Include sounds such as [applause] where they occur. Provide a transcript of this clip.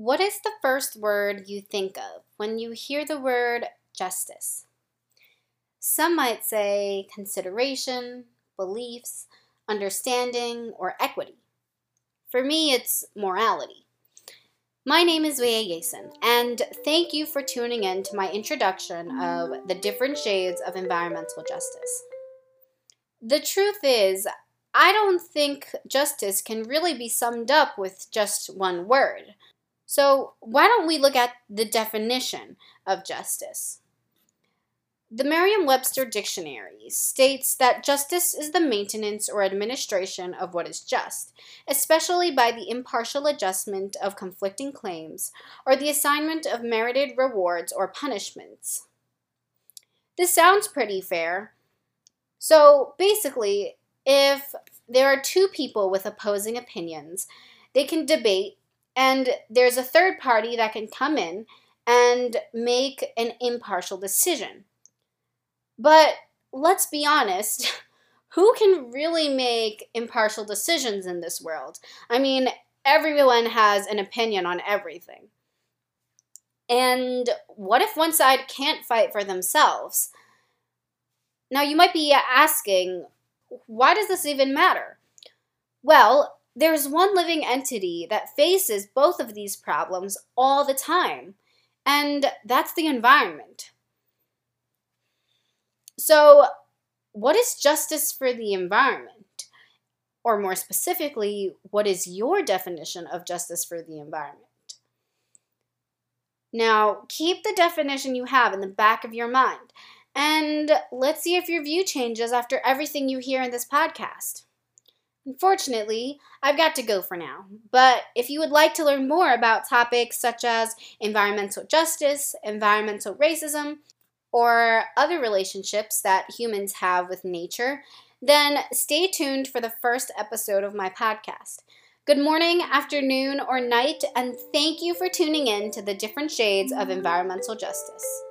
What is the first word you think of when you hear the word justice? Some might say consideration, beliefs, understanding, or equity. For me, it's morality. My name is Vaya Yason, and thank you for tuning in to my introduction of the different shades of environmental justice. The truth is, I don't think justice can really be summed up with just one word. So, why don't we look at the definition of justice? The Merriam Webster Dictionary states that justice is the maintenance or administration of what is just, especially by the impartial adjustment of conflicting claims or the assignment of merited rewards or punishments. This sounds pretty fair. So basically, if there are two people with opposing opinions, they can debate and there's a third party that can come in and make an impartial decision. But let's be honest, [laughs] who can really make impartial decisions in this world? I mean, everyone has an opinion on everything. And what if one side can't fight for themselves? Now, you might be asking, why does this even matter? Well, there's one living entity that faces both of these problems all the time, and that's the environment. So, what is justice for the environment? Or more specifically, what is your definition of justice for the environment? Now, keep the definition you have in the back of your mind, and let's see if your view changes after everything you hear in this podcast. Unfortunately, I've got to go for now. But if you would like to learn more about topics such as environmental justice, environmental racism, or other relationships that humans have with nature, then stay tuned for the first episode of my podcast. Good morning, afternoon, or night, and thank you for tuning in to the different shades of environmental justice.